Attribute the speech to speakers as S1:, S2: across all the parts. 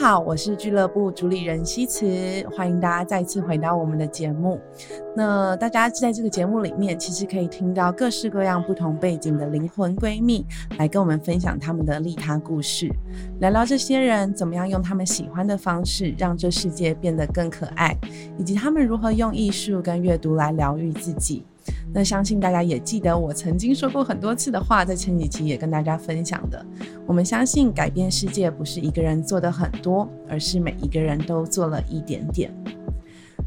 S1: 好，我是俱乐部主理人西慈，欢迎大家再次回到我们的节目。那大家在这个节目里面，其实可以听到各式各样不同背景的灵魂闺蜜来跟我们分享他们的利他故事，聊聊这些人怎么样用他们喜欢的方式让这世界变得更可爱，以及他们如何用艺术跟阅读来疗愈自己。那相信大家也记得我曾经说过很多次的话，在前几期也跟大家分享的。我们相信改变世界不是一个人做的很多，而是每一个人都做了一点点。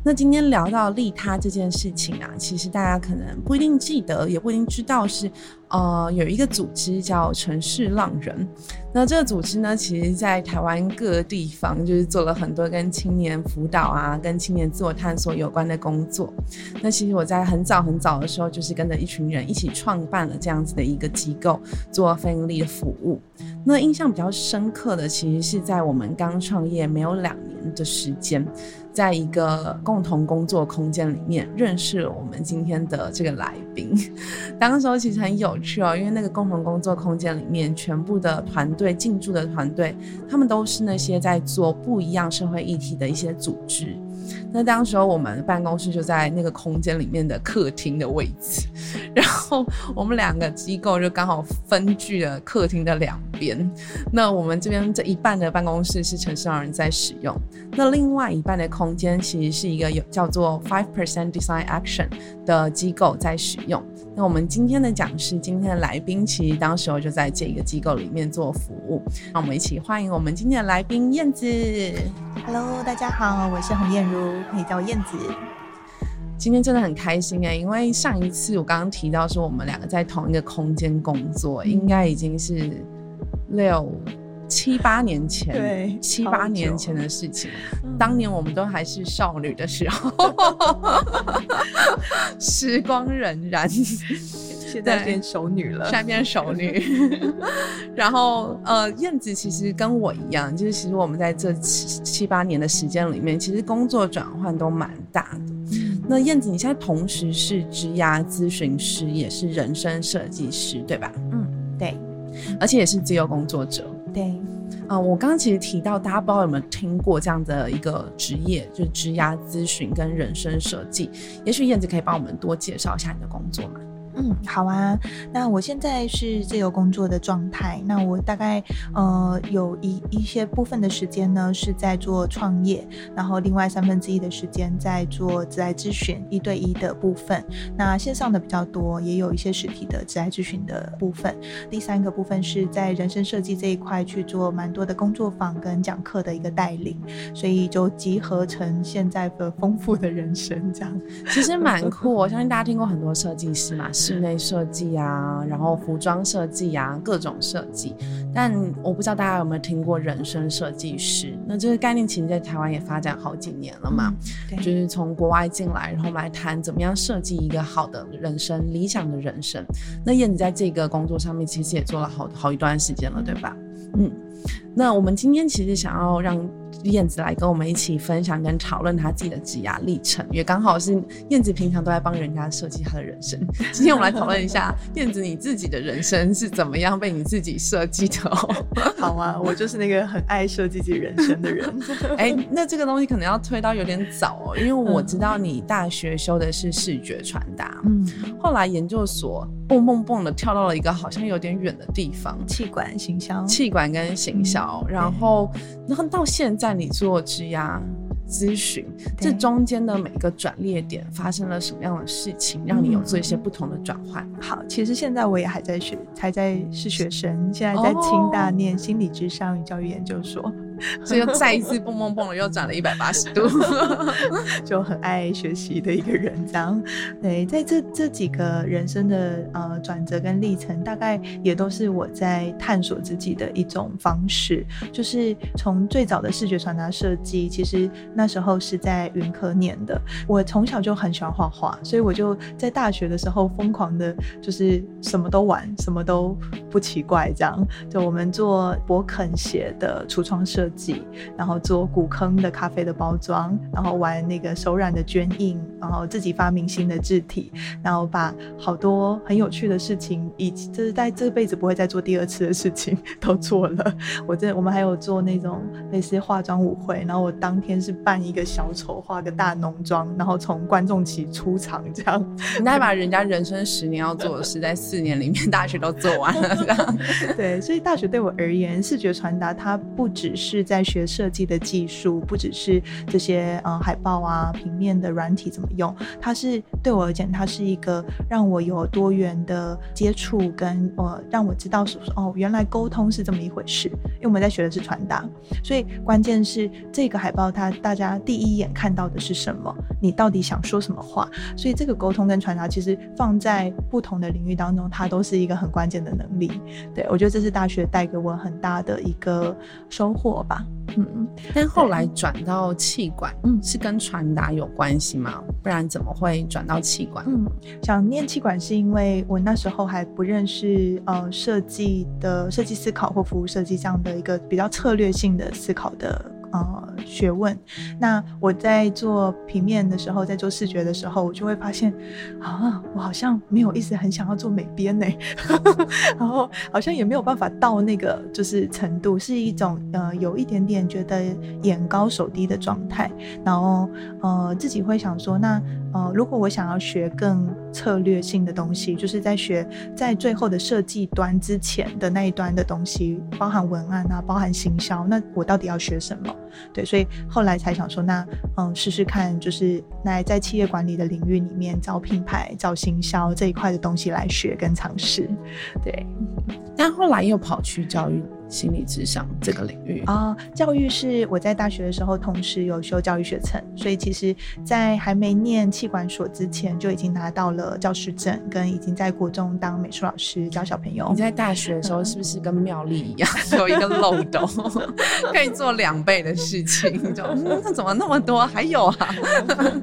S1: 那今天聊到利他这件事情啊，其实大家可能不一定记得，也不一定知道是，呃，有一个组织叫城市浪人。那这个组织呢，其实在台湾各地方就是做了很多跟青年辅导啊、跟青年自我探索有关的工作。那其实我在很早很早的时候，就是跟着一群人一起创办了这样子的一个机构，做非盈利的服务。那印象比较深刻的，其实是在我们刚创业没有两年的时间。在一个共同工作空间里面认识了我们今天的这个来宾，当时候其实很有趣哦，因为那个共同工作空间里面全部的团队进驻的团队，他们都是那些在做不一样社会议题的一些组织。那当时候我们办公室就在那个空间里面的客厅的位置，然后我们两个机构就刚好分居了客厅的两边。那我们这边这一半的办公室是城市老人在使用，那另外一半的空间其实是一个有叫做 Five Percent Design Action 的机构在使用。那我们今天的讲师，今天的来宾，其实当时候就在这个机构里面做服务。那我们一起欢迎我们今天的来宾燕子。
S2: Hello，大家好，我是洪燕如，可以叫燕子。
S1: 今天真的很开心哎，因为上一次我刚刚提到说我们两个在同一个空间工作，应该已经是六七八年前，
S2: 对，
S1: 七八年前的事情。当年我们都还是少女的时候，时光荏苒。
S2: 现在变熟女了，
S1: 现在变熟女。然后，呃，燕子其实跟我一样，就是其实我们在这七七八年的时间里面，其实工作转换都蛮大的。那燕子，你现在同时是职涯咨询师，也是人生设计师，对吧？
S2: 嗯，对。
S1: 而且也是自由工作者。
S2: 对。
S1: 啊，我刚刚其实提到，大家不知道有没有听过这样的一个职业，就是职涯咨询跟人生设计。也许燕子可以帮我们多介绍一下你的工作吗？
S2: 嗯，好啊。那我现在是自由工作的状态。那我大概呃有一一些部分的时间呢是在做创业，然后另外三分之一的时间在做职来咨询一对一的部分。那线上的比较多，也有一些实体的职来咨询的部分。第三个部分是在人生设计这一块去做蛮多的工作坊跟讲课的一个带领，所以就集合成现在的丰富的人生这样。
S1: 其实蛮酷，我相信大家听过很多设计师嘛。室内设计啊，然后服装设计啊，各种设计。但我不知道大家有没有听过人生设计师？那这个概念其实在台湾也发展好几年了嘛。就是从国外进来，然后我们来谈怎么样设计一个好的人生、理想的人生。那燕子在这个工作上面其实也做了好好一段时间了，对吧？嗯。那我们今天其实想要让。燕子来跟我们一起分享跟讨论她自己的职涯历程，也刚好是燕子平常都在帮人家设计她的人生。今天我们来讨论一下燕子你自己的人生是怎么样被你自己设计的。
S2: 好啊，我就是那个很爱设计自己人生的人。
S1: 哎，那这个东西可能要推到有点早哦，因为我知道你大学修的是视觉传达，嗯，后来研究所蹦蹦蹦的跳到了一个好像有点远的地方，
S2: 气管行销，
S1: 气管跟行销，然后然后到现在。你做职涯咨询，这中间的每个转捩点发生了什么样的事情，让你有做一些不同的转换？
S2: 好，其实现在我也还在学，还在是学生，现在在清大念心理智商与教育研究所。
S1: 所以又再一次蹦蹦蹦的又转了一百八十度，
S2: 就很爱学习的一个人，这样。对，在这这几个人生的呃转折跟历程，大概也都是我在探索自己的一种方式。就是从最早的视觉传达设计，其实那时候是在云科念的。我从小就很喜欢画画，所以我就在大学的时候疯狂的，就是什么都玩，什么都不奇怪，这样。就我们做博肯鞋的橱窗设。计，然后做古坑的咖啡的包装，然后玩那个手染的绢印，然后自己发明新的字体，然后把好多很有趣的事情，以及这是在这辈子不会再做第二次的事情 都做了。我这我们还有做那种类似化妆舞会，然后我当天是扮一个小丑，化个大浓妆，然后从观众席出场这样。
S1: 你再把人家人生十年要做的事，在四年里面大学都做完了，这样。
S2: 对，所以大学对我而言，视觉传达它不只是在学设计的技术，不只是这些呃海报啊、平面的软体怎么用，它是对我而言，它是一个让我有多元的接触，跟呃让我知道说哦，原来沟通是这么一回事。因为我们在学的是传达，所以关键是这个海报它大家第一眼看到的是什么，你到底想说什么话？所以这个沟通跟传达其实放在不同的领域当中，它都是一个很关键的能力。对我觉得这是大学带给我很大的一个收获。
S1: 嗯，但后来转到气管，嗯，是跟传达有关系吗？不然怎么会转到气管？
S2: 嗯，想念气管是因为我那时候还不认识呃设计的设计思考或服务设计这样的一个比较策略性的思考的。呃，学问。那我在做平面的时候，在做视觉的时候，我就会发现，啊，我好像没有一直很想要做美编呢，然后好像也没有办法到那个就是程度，是一种呃有一点点觉得眼高手低的状态。然后呃自己会想说，那呃如果我想要学更策略性的东西，就是在学在最后的设计端之前的那一端的东西，包含文案啊，包含行销，那我到底要学什么？对，所以后来才想说，那嗯，试试看，就是来在企业管理的领域里面找品牌、找行销这一块的东西来学跟尝试。对，
S1: 但后来又跑去教育。心理智商这个领域
S2: 啊，教育是我在大学的时候同时有修教育学程，所以其实，在还没念气管所之前，就已经拿到了教师证，跟已经在国中当美术老师教小朋友。
S1: 你在大学的时候是不是跟妙丽一样，有一个漏斗，可以做两倍的事情？就那怎么那么多？还有啊，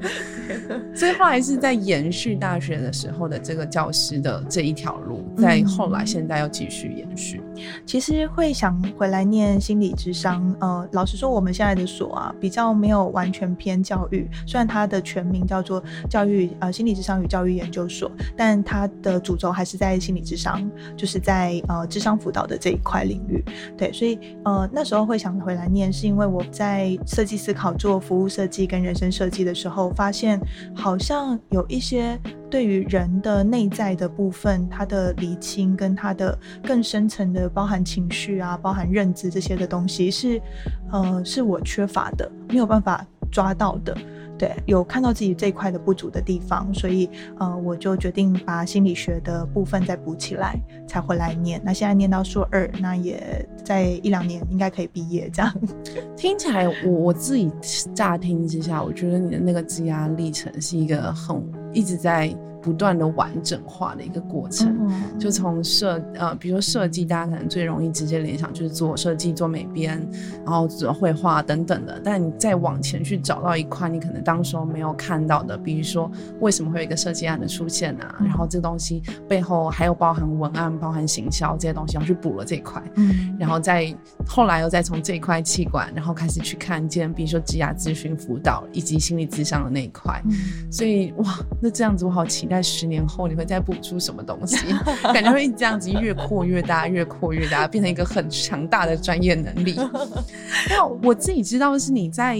S1: 所以后来是在延续大学的时候的这个教师的这一条路，在后来现在又继续延续。
S2: 其实会。想回来念心理智商，呃，老实说，我们现在的所啊，比较没有完全偏教育。虽然它的全名叫做教育呃心理智商与教育研究所，但它的主轴还是在心理智商，就是在呃智商辅导的这一块领域。对，所以呃那时候会想回来念，是因为我在设计思考做服务设计跟人生设计的时候，发现好像有一些。对于人的内在的部分，他的理清跟他的更深层的包含情绪啊，包含认知这些的东西，是呃是我缺乏的，没有办法抓到的。对，有看到自己这一块的不足的地方，所以呃我就决定把心理学的部分再补起来，才回来念。那现在念到硕二，那也在一两年应该可以毕业。这样
S1: 听起来，我我自己乍听之下，我觉得你的那个积压历程是一个很。一直在不断的完整化的一个过程，就从设呃，比如说设计，大家可能最容易直接联想就是做设计、做美编，然后做绘画等等的。但你再往前去找到一块你可能当时候没有看到的，比如说为什么会有一个设计案的出现啊？然后这东西背后还有包含文案、包含行销这些东西，要去补了这一块。嗯，然后再后来又再从这一块气管，然后开始去看见，比如说职涯咨询辅导以及心理咨商的那一块。所以哇。那这样子，我好期待十年后你会再补出什么东西，感觉会这样子越扩越大，越扩越大，变成一个很强大的专业能力。那我自己知道的是你在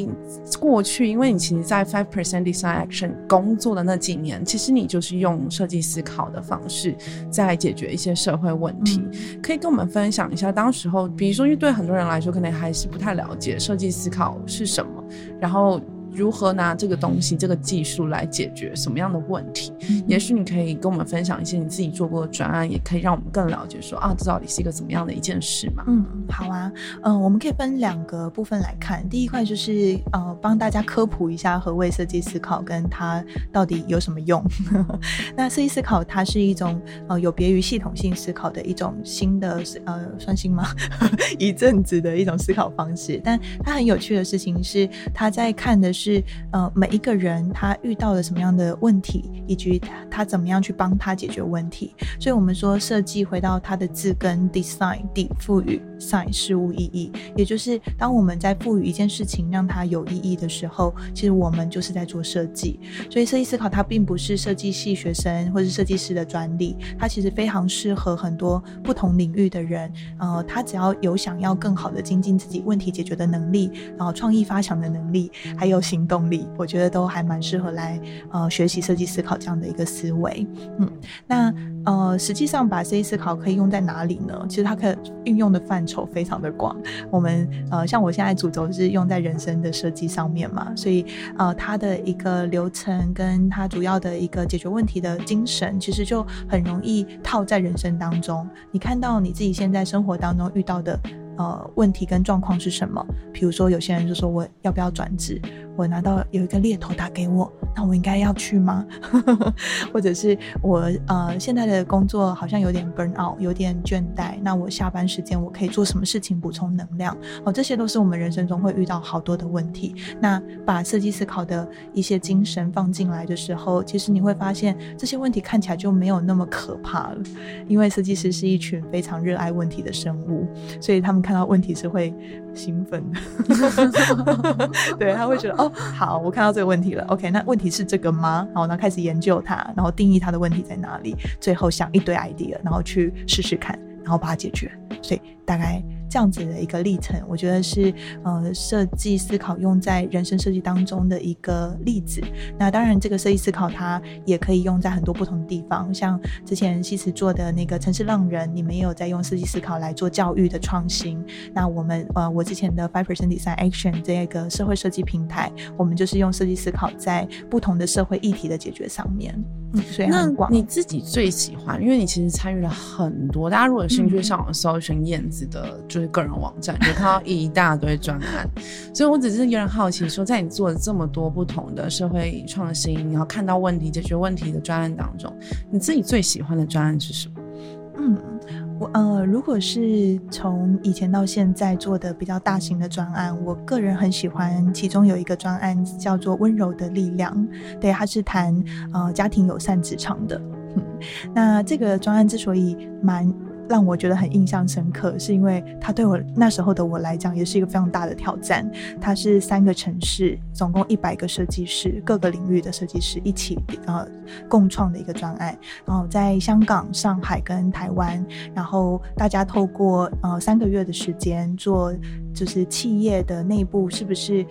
S1: 过去，因为你其实，在 Five Percent Design Action 工作的那几年，其实你就是用设计思考的方式在解决一些社会问题。可以跟我们分享一下，当时候，比如说，因为对很多人来说，可能还是不太了解设计思考是什么，然后。如何拿这个东西、这个技术来解决什么样的问题？也许你可以跟我们分享一些你自己做过的专案，也可以让我们更了解说啊，这到底是一个怎么样的一件事嘛？
S2: 嗯，好啊，嗯，我们可以分两个部分来看。第一块就是呃，帮大家科普一下何谓设计思考，跟它到底有什么用。那设计思考它是一种呃有别于系统性思考的一种新的呃算新吗？一阵子的一种思考方式。但它很有趣的事情是，它在看的。是呃，每一个人他遇到了什么样的问题，以及他怎么样去帮他解决问题。所以，我们说设计回到它的字根 design，底赋予。Sign 事物意义，也就是当我们在赋予一件事情让它有意义的时候，其实我们就是在做设计。所以设计思考它并不是设计系学生或是设计师的专利，它其实非常适合很多不同领域的人。呃，他只要有想要更好的精进自己问题解决的能力，然后创意发想的能力，还有行动力，我觉得都还蛮适合来呃学习设计思考这样的一个思维。嗯，那。呃，实际上把设计思考可以用在哪里呢？其实它可运用的范畴非常的广。我们呃，像我现在主轴是用在人生的设计上面嘛，所以呃，它的一个流程跟它主要的一个解决问题的精神，其实就很容易套在人生当中。你看到你自己现在生活当中遇到的。呃，问题跟状况是什么？比如说，有些人就说我要不要转职？我拿到有一个猎头打给我，那我应该要去吗？或者是我呃现在的工作好像有点 burn out，有点倦怠，那我下班时间我可以做什么事情补充能量？哦，这些都是我们人生中会遇到好多的问题。那把设计思考的一些精神放进来的时候，其实你会发现这些问题看起来就没有那么可怕了，因为设计师是一群非常热爱问题的生物，所以他们。看到问题是会兴奋的，对他会觉得哦，好，我看到这个问题了，OK，那问题是这个吗？好，那，开始研究它，然后定义它的问题在哪里，最后想一堆 idea，然后去试试看，然后把它解决。所以大概。这样子的一个历程，我觉得是呃设计思考用在人生设计当中的一个例子。那当然，这个设计思考它也可以用在很多不同的地方，像之前西辞做的那个城市浪人，你们也有在用设计思考来做教育的创新。那我们呃我之前的 Five Percent Design Action 这个社会设计平台，我们就是用设计思考在不同的社会议题的解决上面。嗯，所以
S1: 那你自己最喜欢，因为你其实参与了很多，大家如果有兴趣上网搜寻燕子的。就是个人网站，就看到一大堆专案，所以我只是有点好奇，说在你做了这么多不同的社会创新，然后看到问题、解决问题的专案当中，你自己最喜欢的专案是什么？
S2: 嗯，我呃，如果是从以前到现在做的比较大型的专案，我个人很喜欢，其中有一个专案叫做《温柔的力量》，对，它是谈呃家庭友善职场的。那这个专案之所以蛮。让我觉得很印象深刻，是因为它对我那时候的我来讲，也是一个非常大的挑战。它是三个城市，总共一百个设计师，各个领域的设计师一起呃共创的一个专案。然后在香港、上海跟台湾，然后大家透过呃三个月的时间做，就是企业的内部是不是？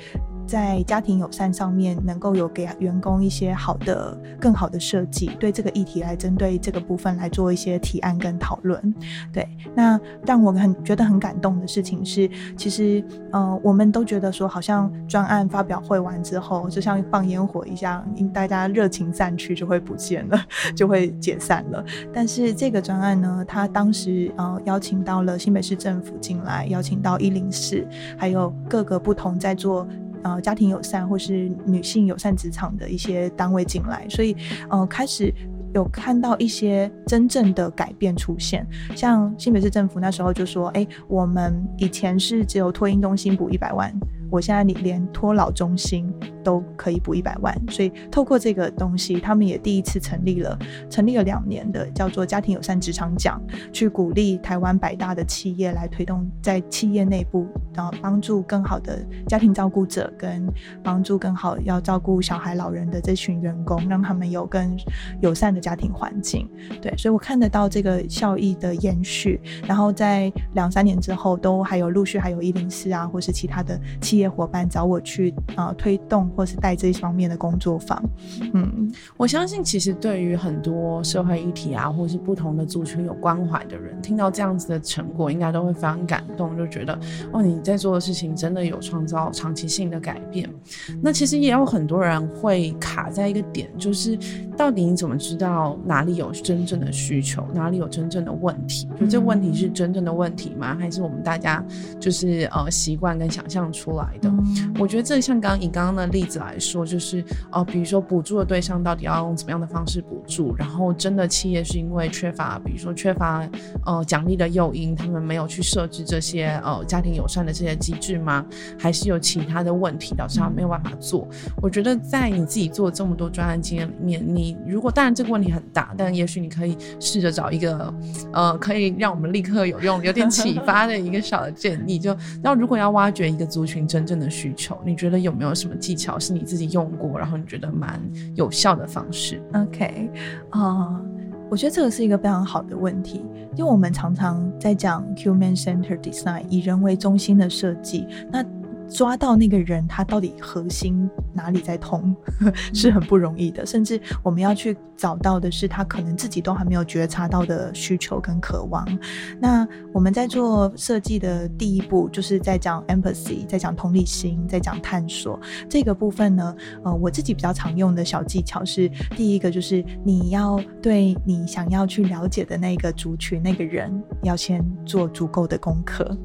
S2: 在家庭友善上面，能够有给员工一些好的、更好的设计，对这个议题来针对这个部分来做一些提案跟讨论。对，那让我很觉得很感动的事情是，其实，呃，我们都觉得说，好像专案发表会完之后，就像放烟火一样，大家热情散去就会不见了，就会解散了。但是这个专案呢，他当时呃邀请到了新北市政府进来，邀请到一零四，还有各个不同在做。呃，家庭友善或是女性友善职场的一些单位进来，所以呃，开始有看到一些真正的改变出现。像新北市政府那时候就说：“哎，我们以前是只有托婴中心补一百万。”我现在你连托老中心都可以补一百万，所以透过这个东西，他们也第一次成立了，成立了两年的叫做家庭友善职场奖，去鼓励台湾百大的企业来推动在企业内部，然后帮助更好的家庭照顾者跟帮助更好要照顾小孩老人的这群员工，让他们有更友善的家庭环境。对，所以我看得到这个效益的延续，然后在两三年之后，都还有陆续还有一零四啊，或是其他的企。业伙伴找我去啊推动或是带这一方面的工作坊，
S1: 嗯，我相信其实对于很多社会议题啊，或是不同的族群有关怀的人，听到这样子的成果，应该都会非常感动，就觉得哦，你在做的事情真的有创造长期性的改变。那其实也有很多人会卡在一个点，就是到底你怎么知道哪里有真正的需求，哪里有真正的问题？就这问题是真正的问题吗？还是我们大家就是呃习惯跟想象出来？来的，我觉得这像刚刚以刚刚的例子来说，就是哦，比如说补助的对象到底要用怎么样的方式补助，然后真的企业是因为缺乏，比如说缺乏呃奖励的诱因，他们没有去设置这些呃家庭友善的这些机制吗？还是有其他的问题导致他没有办法做？我觉得在你自己做这么多专案经验里面，你如果当然这个问题很大，但也许你可以试着找一个呃，可以让我们立刻有用、有点启发的一个小的建议。就那如果要挖掘一个族群真真正的需求，你觉得有没有什么技巧是你自己用过，然后你觉得蛮有效的方式
S2: ？OK，啊。我觉得这个是一个非常好的问题，因为我们常常在讲 human centered design，以人为中心的设计。那抓到那个人，他到底核心哪里在痛，是很不容易的。甚至我们要去找到的是他可能自己都还没有觉察到的需求跟渴望。那我们在做设计的第一步，就是在讲 empathy，在讲同理心，在讲探索这个部分呢。呃，我自己比较常用的小技巧是，第一个就是你要对你想要去了解的那个族群、那个人，要先做足够的功课。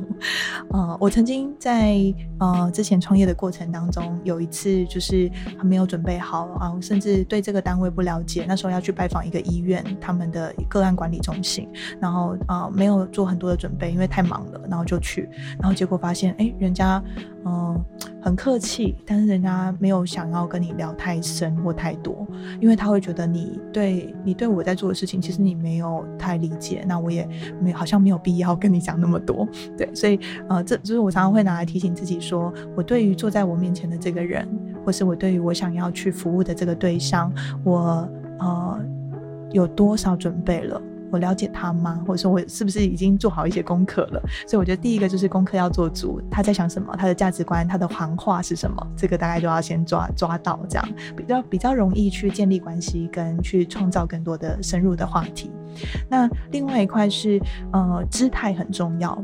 S2: 呃，我曾经在呃，之前创业的过程当中，有有一次就是还没有准备好啊，甚至对这个单位不了解。那时候要去拜访一个医院，他们的个案管理中心，然后啊，没有做很多的准备，因为太忙了，然后就去，然后结果发现，哎，人家嗯很客气，但是人家没有想要跟你聊太深或太多，因为他会觉得你对你对我在做的事情，其实你没有太理解，那我也没好像没有必要跟你讲那么多，对，所以呃，这就是我常常会拿来提醒。自己说，我对于坐在我面前的这个人，或是我对于我想要去服务的这个对象，我呃有多少准备了？我了解他吗？或者说，我是不是已经做好一些功课了？所以我觉得第一个就是功课要做足。他在想什么？他的价值观，他的行话是什么？这个大概就要先抓抓到，这样比较比较容易去建立关系，跟去创造更多的深入的话题。那另外一块是呃，姿态很重要。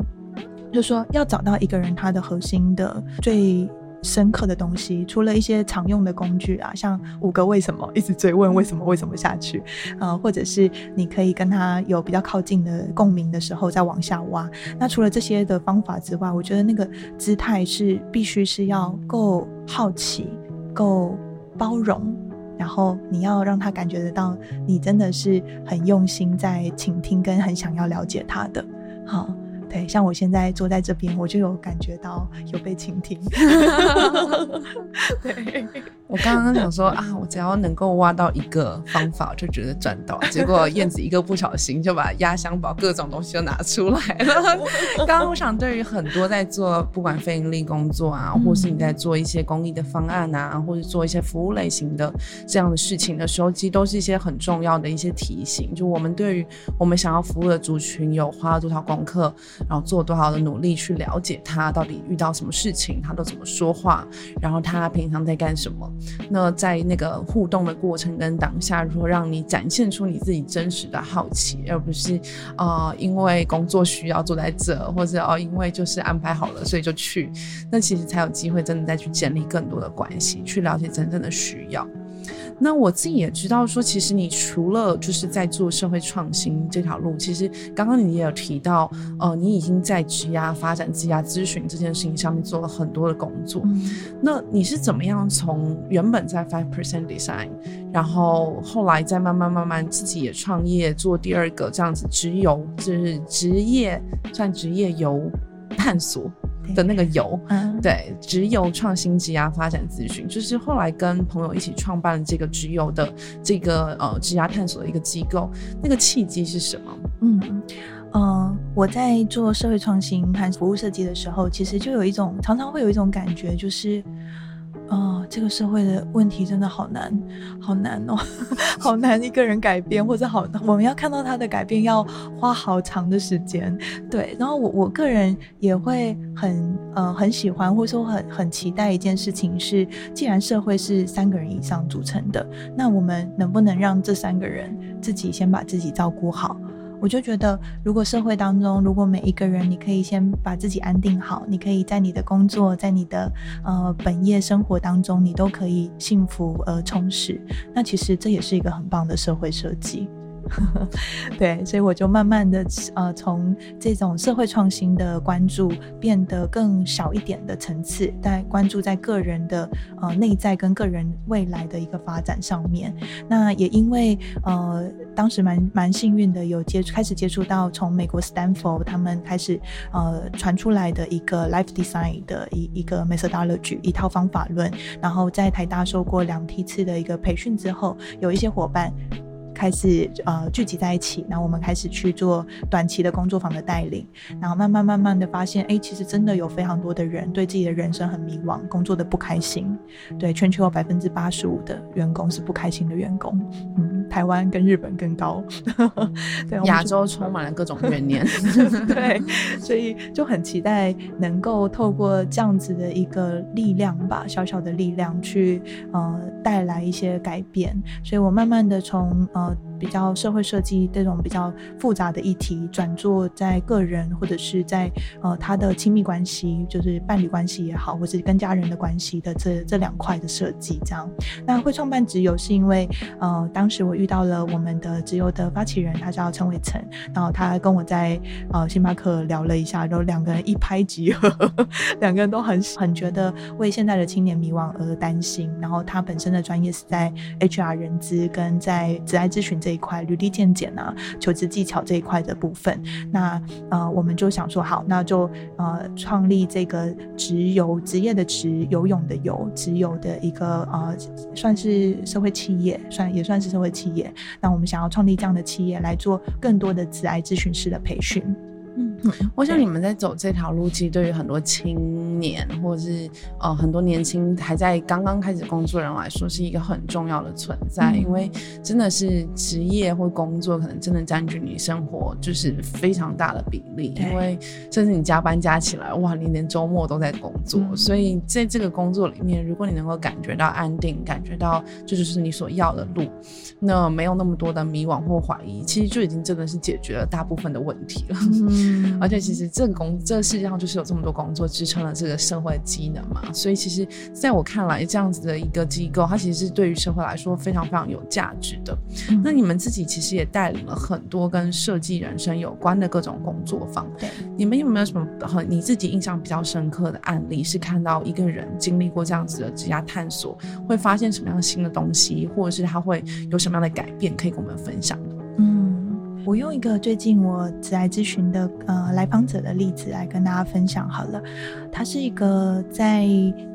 S2: 就说要找到一个人他的核心的最深刻的东西，除了一些常用的工具啊，像五个为什么，一直追问为什么为什么下去，呃，或者是你可以跟他有比较靠近的共鸣的时候再往下挖。那除了这些的方法之外，我觉得那个姿态是必须是要够好奇、够包容，然后你要让他感觉得到你真的是很用心在倾听，跟很想要了解他的，好。对，像我现在坐在这边，我就有感觉到有被倾听。对，
S1: 我刚刚想说 啊，我只要能够挖到一个方法，就觉得赚到。结果 燕子一个不小心就把压箱宝各种东西都拿出来了。刚刚我想，对于很多在做不管非盈利工作啊，或是你在做一些公益的方案啊，或者做一些服务类型的这样的事情的时候，其实都是一些很重要的一些提醒。就我们对于我们想要服务的族群，有花了多少功课。然后做多少的努力去了解他到底遇到什么事情，他都怎么说话，然后他平常在干什么。那在那个互动的过程跟当下，如何让你展现出你自己真实的好奇，而不是啊因为工作需要坐在这，或者哦因为就是安排好了所以就去，那其实才有机会真的再去建立更多的关系，去了解真正的需要。那我自己也知道，说其实你除了就是在做社会创新这条路，其实刚刚你也有提到，呃，你已经在职涯发展、职涯咨询这件事情上面做了很多的工作。那你是怎么样从原本在 Five Percent Design，然后后来再慢慢慢慢自己也创业做第二个这样子职游，就是职业算职业游探索。的那个油，对，直油创新职涯发展咨询，就是后来跟朋友一起创办了这个直邮的这个呃职涯探索的一个机构，那个契机是什么？
S2: 嗯嗯，我在做社会创新和服务设计的时候，其实就有一种常常会有一种感觉，就是。哦，这个社会的问题真的好难，好难哦，好难一个人改变，或者好，我们要看到他的改变要花好长的时间。对，然后我我个人也会很呃很喜欢，或者说很很期待一件事情是，既然社会是三个人以上组成的，那我们能不能让这三个人自己先把自己照顾好？我就觉得，如果社会当中，如果每一个人，你可以先把自己安定好，你可以在你的工作，在你的呃本业生活当中，你都可以幸福而充实。那其实这也是一个很棒的社会设计。对，所以我就慢慢的呃，从这种社会创新的关注变得更小一点的层次，在关注在个人的呃内在跟个人未来的一个发展上面。那也因为呃，当时蛮蛮幸运的，有接开始接触到从美国 Stanford 他们开始呃传出来的一个 Life Design 的一一个 methodology 一套方法论，然后在台大受过两梯次的一个培训之后，有一些伙伴。开始呃聚集在一起，然后我们开始去做短期的工作坊的带领，然后慢慢慢慢的发现，哎，其实真的有非常多的人对自己的人生很迷茫，工作的不开心。对，全球有百分之八十五的员工是不开心的员工，嗯，台湾跟日本更高。
S1: 对，亚洲充满了各种怨念。
S2: 对，所以就很期待能够透过这样子的一个力量吧，小小的力量去呃带来一些改变。所以我慢慢的从呃。比较社会设计这种比较复杂的议题，转做在个人或者是在呃他的亲密关系，就是伴侣关系也好，或是跟家人的关系的这这两块的设计，这样。那会创办直邮是因为呃当时我遇到了我们的直邮的发起人，他叫陈伟成，然后他跟我在呃星巴克聊了一下，然后两个人一拍即合，两个人都很很觉得为现在的青年迷惘而担心。然后他本身的专业是在 HR 人资跟在职爱咨询这。一块履历见检啊，求职技巧这一块的部分，那呃，我们就想说好，那就呃，创立这个职游职业的职游泳的游职游的一个呃，算是社会企业，算也算是社会企业。那我们想要创立这样的企业，来做更多的职癌咨询师的培训。
S1: 嗯，我想你们在走这条路，其实对于很多青年或者是呃很多年轻还在刚刚开始工作人来说，是一个很重要的存在，因为真的是职业或工作可能真的占据你生活就是非常大的比例，因为甚至你加班加起来，哇，你连周末都在工作，所以在这个工作里面，如果你能够感觉到安定，感觉到这就是你所要的路，那没有那么多的迷惘或怀疑，其实就已经真的是解决了大部分的问题了。嗯，而且其实这个工，这个世界上就是有这么多工作支撑了这个社会机能嘛，所以其实在我看来，这样子的一个机构，它其实是对于社会来说非常非常有价值的。那你们自己其实也带领了很多跟设计人生有关的各种工作坊，
S2: 对，
S1: 你们有没有什么和你自己印象比较深刻的案例，是看到一个人经历过这样子的职业探索，会发现什么样新的东西，或者是他会有什么样的改变，可以跟我们分享的？
S2: 我用一个最近我职癌咨询的呃来访者的例子来跟大家分享好了。他是一个在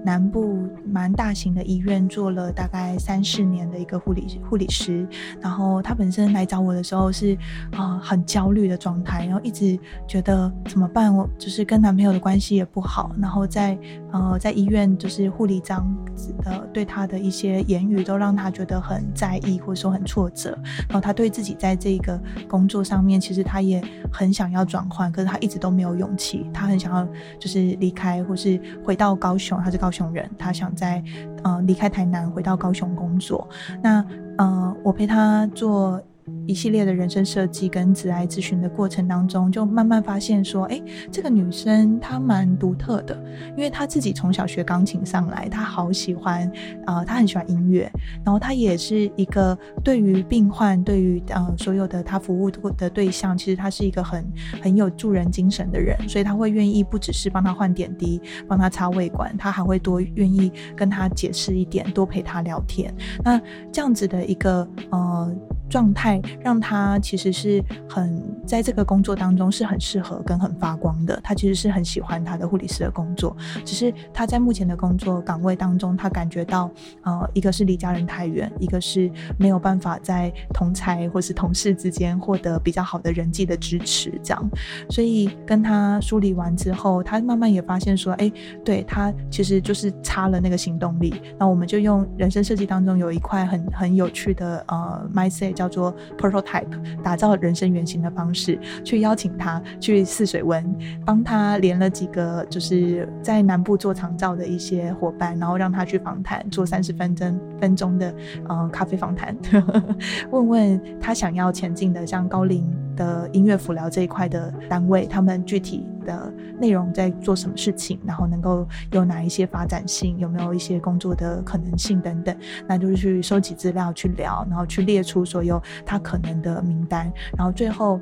S2: 南部蛮大型的医院做了大概三四年的一个护理护理师，然后他本身来找我的时候是啊很焦虑的状态，然后一直觉得怎么办？我就是跟男朋友的关系也不好，然后在呃在医院就是护理长的对他的一些言语都让他觉得很在意或者说很挫折，然后他对自己在这个工工作上面其实他也很想要转换，可是他一直都没有勇气，他很想要就是离开。或是回到高雄，他是高雄人，他想在呃离开台南回到高雄工作。那呃，我陪他做。一系列的人生设计跟自爱咨询的过程当中，就慢慢发现说，哎，这个女生她蛮独特的，因为她自己从小学钢琴上来，她好喜欢，呃，她很喜欢音乐，然后她也是一个对于病患，对于呃所有的她服务的对象，其实她是一个很很有助人精神的人，所以她会愿意不只是帮她换点滴，帮她插胃管，他还会多愿意跟她解释一点，多陪她聊天。那这样子的一个呃。状态让他其实是很在这个工作当中是很适合跟很发光的。他其实是很喜欢他的护理师的工作，只是他在目前的工作岗位当中，他感觉到呃，一个是离家人太远，一个是没有办法在同才或是同事之间获得比较好的人际的支持，这样。所以跟他梳理完之后，他慢慢也发现说，哎，对他其实就是差了那个行动力。那我们就用人生设计当中有一块很很有趣的呃，mindset。叫做 prototype，打造人生原型的方式，去邀请他去试水温，帮他连了几个就是在南部做长照的一些伙伴，然后让他去访谈，做三十分钟分钟的呃咖啡访谈，问问他想要前进的像高龄。的音乐辅疗这一块的单位，他们具体的内容在做什么事情，然后能够有哪一些发展性，有没有一些工作的可能性等等，那就是去收集资料去聊，然后去列出所有他可能的名单，然后最后。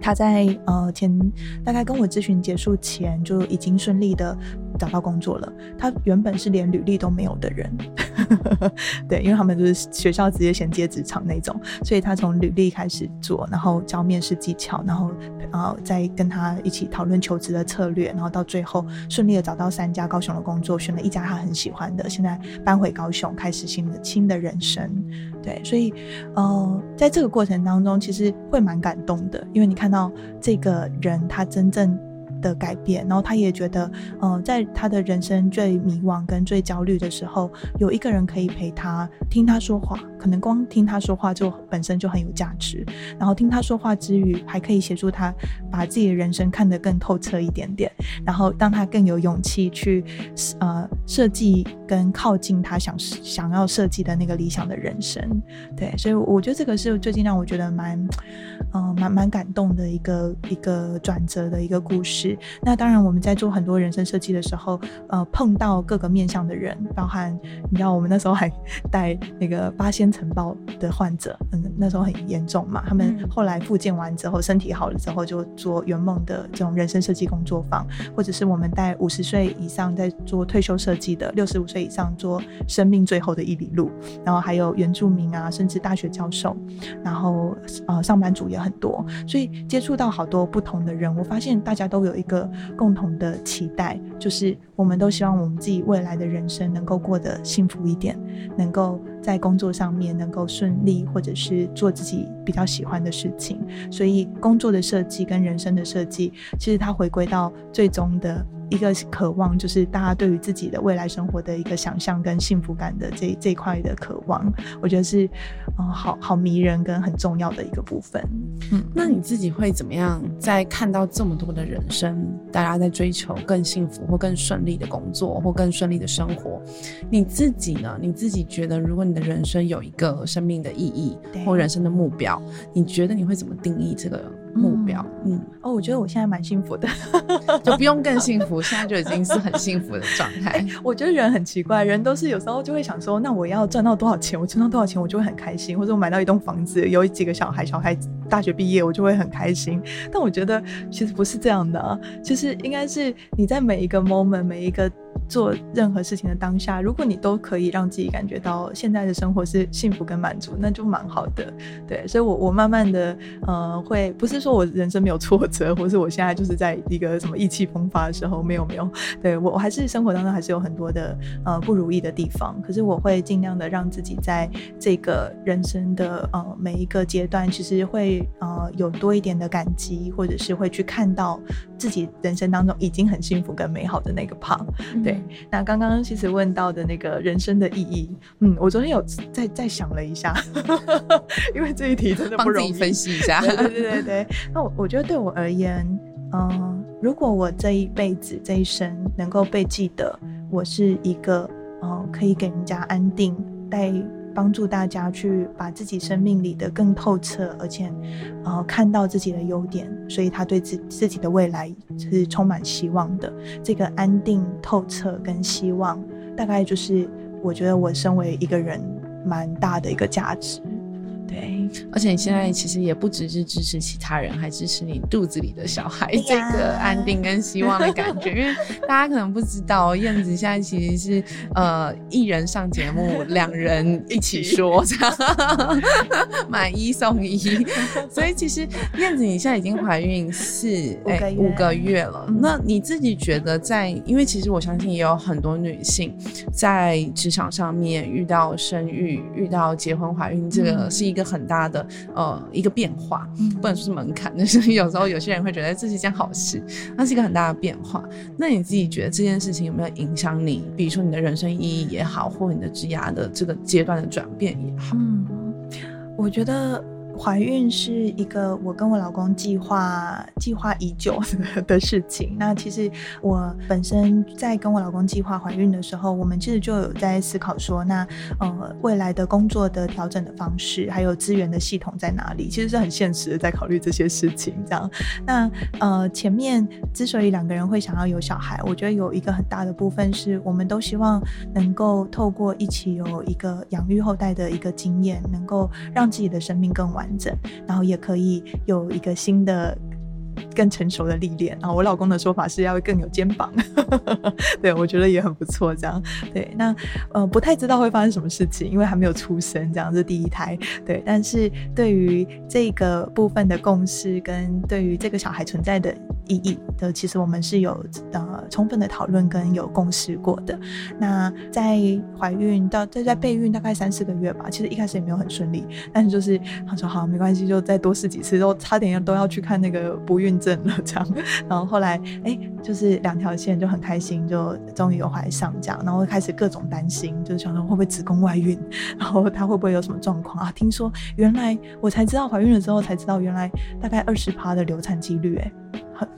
S2: 他在呃前大概跟我咨询结束前就已经顺利的找到工作了。他原本是连履历都没有的人，对，因为他们就是学校直接衔接职场那种，所以他从履历开始做，然后教面试技巧，然后呃再跟他一起讨论求职的策略，然后到最后顺利的找到三家高雄的工作，选了一家他很喜欢的，现在搬回高雄开始新的新的人生。对，所以呃在这个过程当中，其实会蛮感动的，因为你。看到这个人，他真正。的改变，然后他也觉得，嗯，在他的人生最迷惘跟最焦虑的时候，有一个人可以陪他听他说话，可能光听他说话就本身就很有价值。然后听他说话之余，还可以协助他把自己的人生看得更透彻一点点，然后让他更有勇气去呃设计跟靠近他想想要设计的那个理想的人生。对，所以我觉得这个是最近让我觉得蛮嗯蛮蛮感动的一个一个转折的一个故事。那当然，我们在做很多人生设计的时候，呃，碰到各个面向的人，包含你知道，我们那时候还 带那个八仙城堡的患者，嗯，那时候很严重嘛。他们后来复健完之后，身体好了之后，就做圆梦的这种人生设计工作坊，或者是我们带五十岁以上在做退休设计的，六十五岁以上做生命最后的一里路，然后还有原住民啊，甚至大学教授，然后呃，上班族也很多，所以接触到好多不同的人，我发现大家都有。一个共同的期待，就是我们都希望我们自己未来的人生能够过得幸福一点，能够在工作上面能够顺利，或者是做自己比较喜欢的事情。所以，工作的设计跟人生的设计，其实它回归到最终的。一个渴望，就是大家对于自己的未来生活的一个想象跟幸福感的这这块的渴望，我觉得是，嗯，好好迷人跟很重要的一个部分。
S1: 嗯，那你自己会怎么样？在看到这么多的人生，大家在追求更幸福或更顺利的工作或更顺利的生活，你自己呢？你自己觉得，如果你的人生有一个生命的意义或人生的目标，你觉得你会怎么定义这个？目标，嗯，
S2: 哦，我觉得我现在蛮幸福的，
S1: 就不用更幸福，现在就已经是很幸福的状态。
S2: 我觉得人很奇怪，人都是有时候就会想说，那我要赚到多少钱？我赚到多少钱，我就会很开心，或者我买到一栋房子，有几个小孩，小孩大学毕业，我就会很开心。但我觉得其实不是这样的，啊其实应该是你在每一个 moment，每一个。做任何事情的当下，如果你都可以让自己感觉到现在的生活是幸福跟满足，那就蛮好的。对，所以，我我慢慢的，呃，会不是说我人生没有挫折，或是我现在就是在一个什么意气风发的时候，没有没有。对我，我还是生活当中还是有很多的呃不如意的地方，可是我会尽量的让自己在这个人生的呃每一个阶段，其实会呃有多一点的感激，或者是会去看到自己人生当中已经很幸福跟美好的那个胖。对，那刚刚其实问到的那个人生的意义，嗯，我昨天有再再想了一下，因为这一题真的不容易
S1: 分析一下。
S2: 对对对对，那我我觉得对我而言，嗯，如果我这一辈子这一生能够被记得，我是一个嗯可以给人家安定带。帮助大家去把自己生命里的更透彻，而且，呃，看到自己的优点，所以他对自自己的未来是充满希望的。这个安定、透彻跟希望，大概就是我觉得我身为一个人蛮大的一个价值。对，
S1: 而且你现在其实也不只是支持其他人，还支持你肚子里的小孩，这个安定跟希望的感觉。因为大家可能不知道，燕子现在其实是呃一人上节目，两人一起说，这样买一送一。所以其实燕子你现在已经怀孕四
S2: 哎
S1: 五个月了。那你自己觉得在，因为其实我相信也有很多女性在职场上面遇到生育、遇到结婚、怀孕，这个是。一个很大的呃一个变化，不能说是门槛，但是有时候有些人会觉得这是一件好事，那是一个很大的变化。那你自己觉得这件事情有没有影响你？比如说你的人生意义也好，或你的职涯的这个阶段的转变也好？
S2: 嗯，我觉得怀孕是一个我跟我老公计划计划已久 的事情。那其实我本身在跟我老公计划怀孕的时候，我们其实就有在思考说，那呃未来的工作的调整的方式，还有资源的系统在哪里，其实是很现实的在考虑这些事情。这样，那呃前面之所以两个人会想要有小孩，我觉得有一个很大的部分是我们都希望能够透过一起有一个养育后代的一个经验，能够让自己的生命更完整，然后也可以有一个新的。更成熟的历练然后！我老公的说法是要更有肩膀，对我觉得也很不错。这样对，那呃不太知道会发生什么事情，因为还没有出生，这样是第一胎。对，但是对于这个部分的共识跟对于这个小孩存在的意义的，其实我们是有呃充分的讨论跟有共识过的。那在怀孕到在在备孕大概三四个月吧，其实一开始也没有很顺利，但是就是他说好没关系，就再多试几次，都差点要都要去看那个不孕。孕症了，这样，然后后来，哎，就是两条线就很开心，就终于有怀上这样，然后开始各种担心，就是想说会不会子宫外孕，然后她会不会有什么状况啊？听说原来我才知道怀孕了之后才知道，原来大概二十趴的流产几率，哎。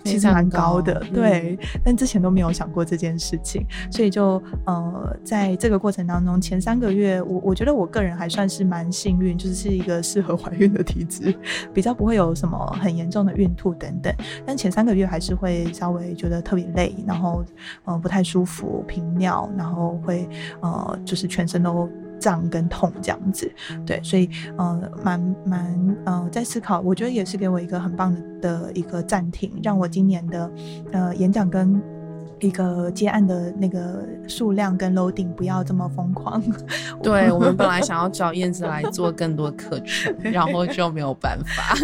S2: 其实蛮高的，对，但之前都没有想过这件事情，所以就呃，在这个过程当中，前三个月，我我觉得我个人还算是蛮幸运，就是是一个适合怀孕的体质，比较不会有什么很严重的孕吐等等，但前三个月还是会稍微觉得特别累，然后呃不太舒服，频尿，然后会呃就是全身都。胀跟痛这样子，对，所以呃，蛮蛮呃，在思考，我觉得也是给我一个很棒的的一个暂停，让我今年的呃演讲跟。一个接案的那个数量跟楼顶不要这么疯狂。
S1: 对我们本来想要找燕子来做更多课程，然后就没有办法。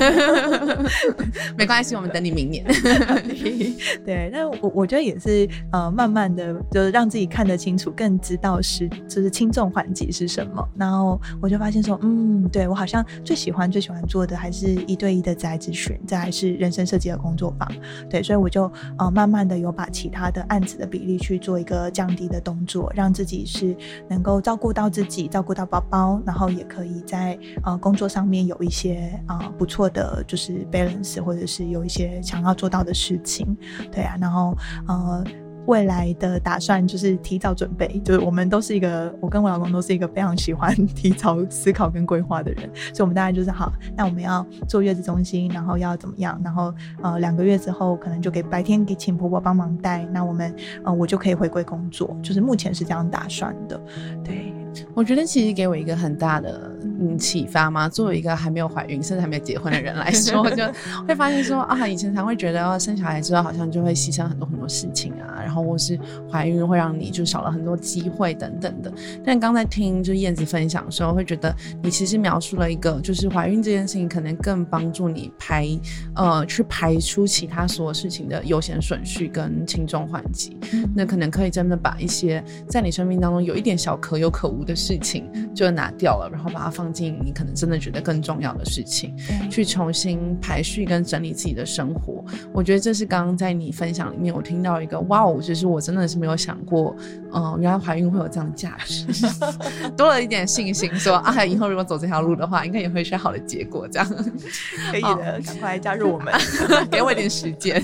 S1: 没关系，我们等你明年。
S2: 对，那我我觉得也是呃，慢慢的就是让自己看得清楚，更知道是就是轻重缓急是什么。然后我就发现说，嗯，对我好像最喜欢最喜欢做的还是一对一的在咨询，再还是人生设计的工作坊。对，所以我就呃慢慢的有把其他的。案子的比例去做一个降低的动作，让自己是能够照顾到自己，照顾到宝宝，然后也可以在呃工作上面有一些啊不错的就是 balance，或者是有一些想要做到的事情，对啊，然后呃。未来的打算就是提早准备，就是我们都是一个，我跟我老公都是一个非常喜欢提早思考跟规划的人，所以我们大概就是好，那我们要做月子中心，然后要怎么样，然后呃两个月之后可能就给白天给请婆婆帮忙带，那我们呃我就可以回归工作，就是目前是这样打算的，对。
S1: 我觉得其实给我一个很大的嗯启发吗，作为一个还没有怀孕甚至还没有结婚的人来 说，就会发现说啊，以前常会觉得要生小孩之后好像就会牺牲很多很多事情啊，然后或是怀孕会让你就少了很多机会等等的。但刚才听就燕子分享的时候，会觉得你其实描述了一个，就是怀孕这件事情可能更帮助你排呃去排出其他所有事情的优先顺序跟轻重缓急，那可能可以真的把一些在你生命当中有一点小可有可无。的事情就拿掉了，然后把它放进你可能真的觉得更重要的事情，去重新排序跟整理自己的生活。我觉得这是刚刚在你分享里面，我听到一个哇哦，就是我真的是没有想过，嗯，原来怀孕会有这样的价值，多了一点信心，说啊，以后如果走这条路的话，应该也会是好的结果。这样
S2: 可以的，赶快加入我们，
S1: 给我一点时间。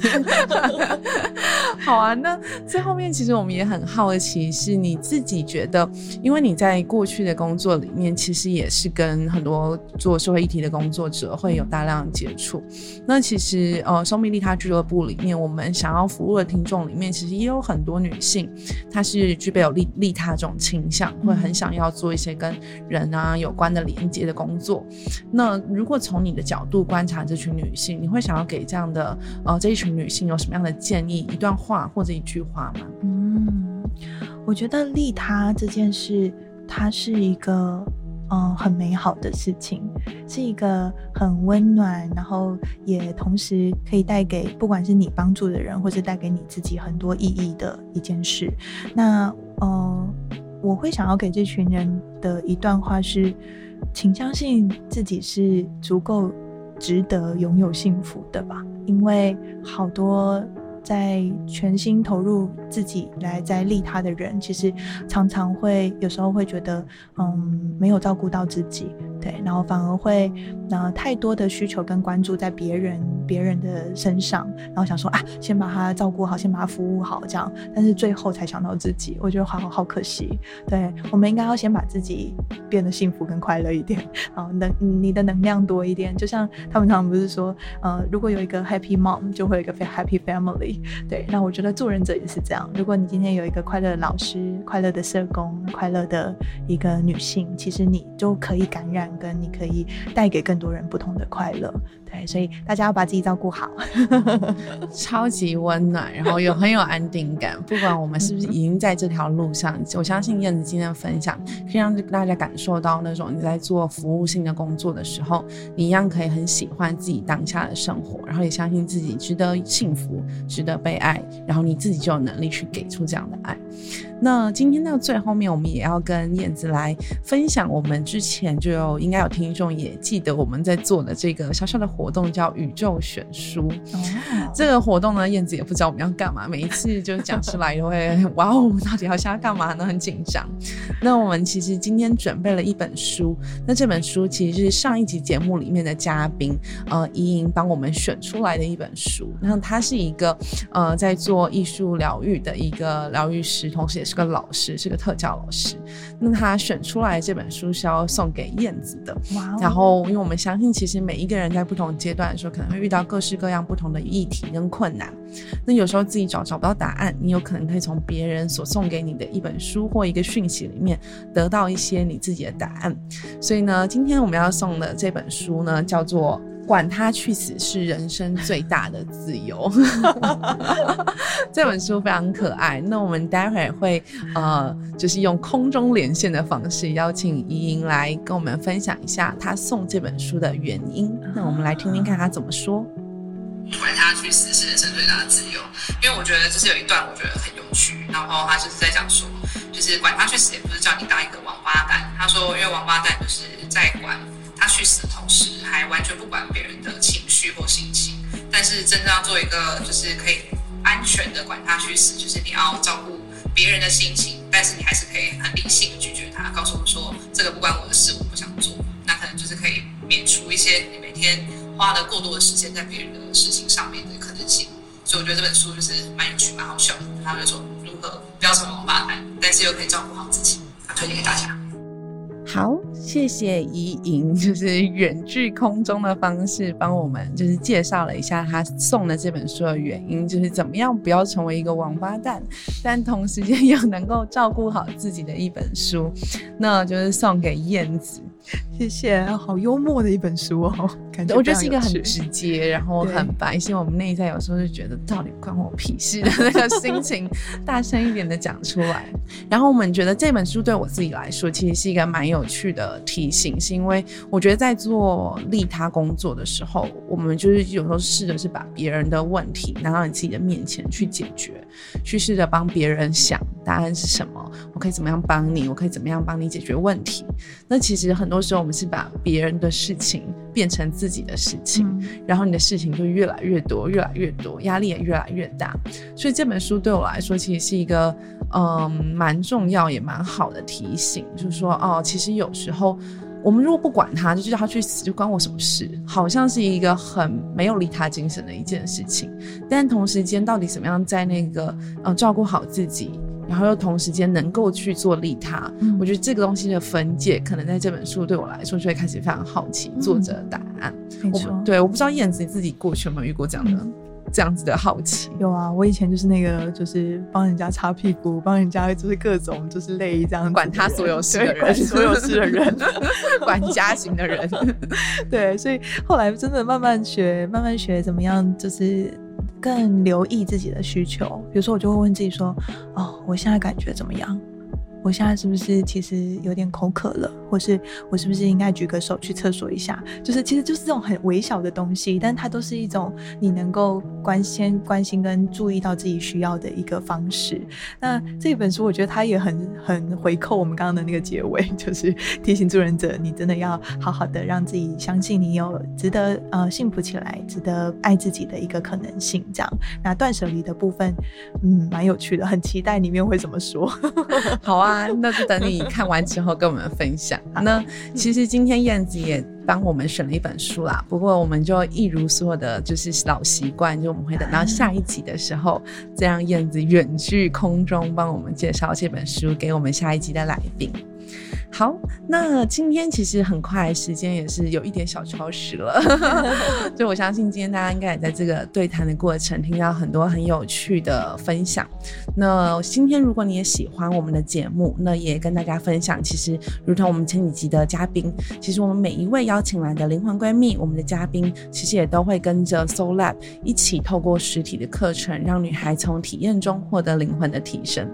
S1: 好啊，那最后面其实我们也很好奇，是你自己觉得，因为你。在过去的工作里面，其实也是跟很多做社会议题的工作者会有大量接触。那其实呃，生命利他俱乐部里面，我们想要服务的听众里面，其实也有很多女性，她是具备有利利他这种倾向，会很想要做一些跟人啊有关的连接的工作。那如果从你的角度观察这群女性，你会想要给这样的呃这一群女性有什么样的建议？一段话或者一句话吗？
S2: 嗯，我觉得利他这件事。它是一个嗯很美好的事情，是一个很温暖，然后也同时可以带给不管是你帮助的人，或是带给你自己很多意义的一件事。那呃，我会想要给这群人的一段话是，请相信自己是足够值得拥有幸福的吧，因为好多。在全心投入自己来在利他的人，其实常常会有时候会觉得，嗯，没有照顾到自己，对，然后反而会那太多的需求跟关注在别人别人的身上，然后想说啊，先把他照顾好，先把他服务好，这样，但是最后才想到自己，我觉得好好可惜。对，我们应该要先把自己变得幸福跟快乐一点，啊，能你的能量多一点，就像他们常常不是说，呃，如果有一个 happy mom，就会有一个 happy family。对，那我觉得做人者也是这样，如果你今天有一个快乐的老师、快乐的社工、快乐的一个女性，其实你就可以感染。跟你可以带给更多人不同的快乐，对，所以大家要把自己照顾好，
S1: 超级温暖，然后又很有安定感。不管我们是不是已经在这条路上，我相信燕子今天的分享可以让大家感受到那种你在做服务性的工作的时候，你一样可以很喜欢自己当下的生活，然后也相信自己值得幸福，值得被爱，然后你自己就有能力去给出这样的爱。那今天到最后面，我们也要跟燕子来分享，我们之前就有应该有听众也记得我们在做的这个小小的活动，叫宇宙选书。这个活动呢，燕子也不知道我们要干嘛，每一次就讲出来都会哇哦，到底要想要干嘛呢？很紧张。那我们其实今天准备了一本书，那这本书其实是上一集节目里面的嘉宾呃怡莹帮我们选出来的一本书。那他是一个呃在做艺术疗愈的一个疗愈师，同时也是。是个老师，是个特教老师。那他选出来这本书是要送给燕子的。哇！然后，因为我们相信，其实每一个人在不同阶段的时候，可能会遇到各式各样不同的议题跟困难。那有时候自己找找不到答案，你有可能可以从别人所送给你的一本书或一个讯息里面得到一些你自己的答案。所以呢，今天我们要送的这本书呢，叫做。管他去死是人生最大的自由。这本书非常可爱。那我们待会儿会呃，就是用空中连线的方式邀请怡莹来跟我们分享一下他送这本书的原因。那我们来听听看他怎么说。
S3: 管他去死是人生最大的自由，因为我觉得这是有一段我觉得很有趣。然后他就是在讲说，就是管他去死也不是叫你当一个王八蛋。他说，因为王八蛋就是在管。他去死的同时，还完全不管别人的情绪或心情。但是，真正要做一个就是可以安全的管他去死，就是你要照顾别人的心情，但是你还是可以很理性的拒绝他，告诉我说这个不关我的事，我不想做。那可能就是可以免除一些你每天花的过多的时间在别人的事情上面的可能性。所以，我觉得这本书就是蛮有趣、蛮好笑的。他就说如何不要成为王八蛋，但是又可以照顾好自己，推荐给大家。
S1: 好，谢谢怡莹，就是远距空中的方式帮我们，就是介绍了一下他送的这本书的原因，就是怎么样不要成为一个王八蛋，但同时间又能够照顾好自己的一本书，那就是送给燕子。
S2: 谢谢，好幽默的一本书哦，感觉
S1: 我觉得是一个很直接，然后很白心。我们内在有时候就觉得到底关我屁事的那个心情，大声一点的讲出来。然后我们觉得这本书对我自己来说，其实是一个蛮有趣的提醒，是因为我觉得在做利他工作的时候，我们就是有时候试着是把别人的问题拿到你自己的面前去解决，去试着帮别人想答案是什么，我可以怎么样帮你，我可以怎么样帮你解决问题。那其实很多时候我们是把别人的事情变成自己的事情，然后你的事情就越来越多，越来越多，压力也越来越大。所以这本书对我来说，其实是一个嗯蛮重要也蛮好的提醒，就是说哦，其实有时候我们如果不管他，就叫他去死，就关我什么事？好像是一个很没有利他精神的一件事情。但同时间，到底怎么样在那个呃照顾好自己？然后又同时间能够去做利他，我觉得这个东西的分界，可能在这本书对我来说就会开始非常好奇作者的答案。对，我不知道燕子你自己过去有没有遇过这样的这样子的好奇？
S2: 有啊，我以前就是那个就是帮人家擦屁股，帮人家就是各种就是累这样
S1: 管他所有事的人，
S2: 所有事的人，
S1: 管家型的人。
S2: 对，所以后来真的慢慢学，慢慢学怎么样就是。更留意自己的需求，比如说，我就会问自己说：“哦，我现在感觉怎么样？”我现在是不是其实有点口渴了，或是我是不是应该举个手去厕所一下？就是其实就是这种很微小的东西，但它都是一种你能够关心、关心跟注意到自己需要的一个方式。那这本书我觉得它也很很回扣我们刚刚的那个结尾，就是提醒助人者，你真的要好好的让自己相信你有值得呃幸福起来、值得爱自己的一个可能性。这样，那断舍离的部分，嗯，蛮有趣的，很期待里面会怎么说。
S1: 好啊。啊，那就等你看完之后跟我们分享。那其实今天燕子也帮我们选了一本书啦，不过我们就一如所有的就是老习惯，就我们会等到下一集的时候，再让燕子远距空中帮我们介绍这本书给我们下一集的来宾。好，那今天其实很快，时间也是有一点小超时了。就我相信今天大家应该也在这个对谈的过程听到很多很有趣的分享。那今天如果你也喜欢我们的节目，那也跟大家分享，其实如同我们前几集的嘉宾，其实我们每一位邀请来的灵魂闺蜜，我们的嘉宾其实也都会跟着 Soul Lab 一起透过实体的课程，让女孩从体验中获得灵魂的提升。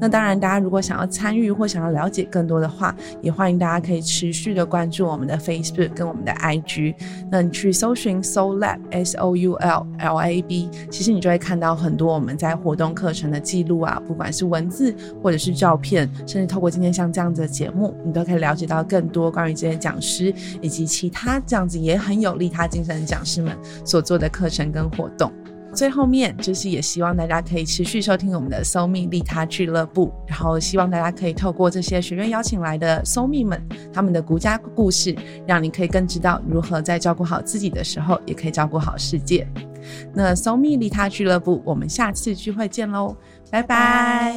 S1: 那当然，大家如果想要参与或想要了解更多的话，也欢迎大家可以持续的关注我们的 Facebook 跟我们的 IG。那你去搜寻 Soul Lab S O U L L A B，其实你就会看到很多我们在活动课程的记录啊，不管是文字或者是照片，甚至透过今天像这样子的节目，你都可以了解到更多关于这些讲师以及其他这样子也很有利他精神的讲师们所做的课程跟活动。最后面就是也希望大家可以持续收听我们的搜蜜利他俱乐部，然后希望大家可以透过这些学院邀请来的搜蜜们他们的独家故事，让你可以更知道如何在照顾好自己的时候，也可以照顾好世界。那搜蜜利他俱乐部，我们下次聚会见喽，拜拜。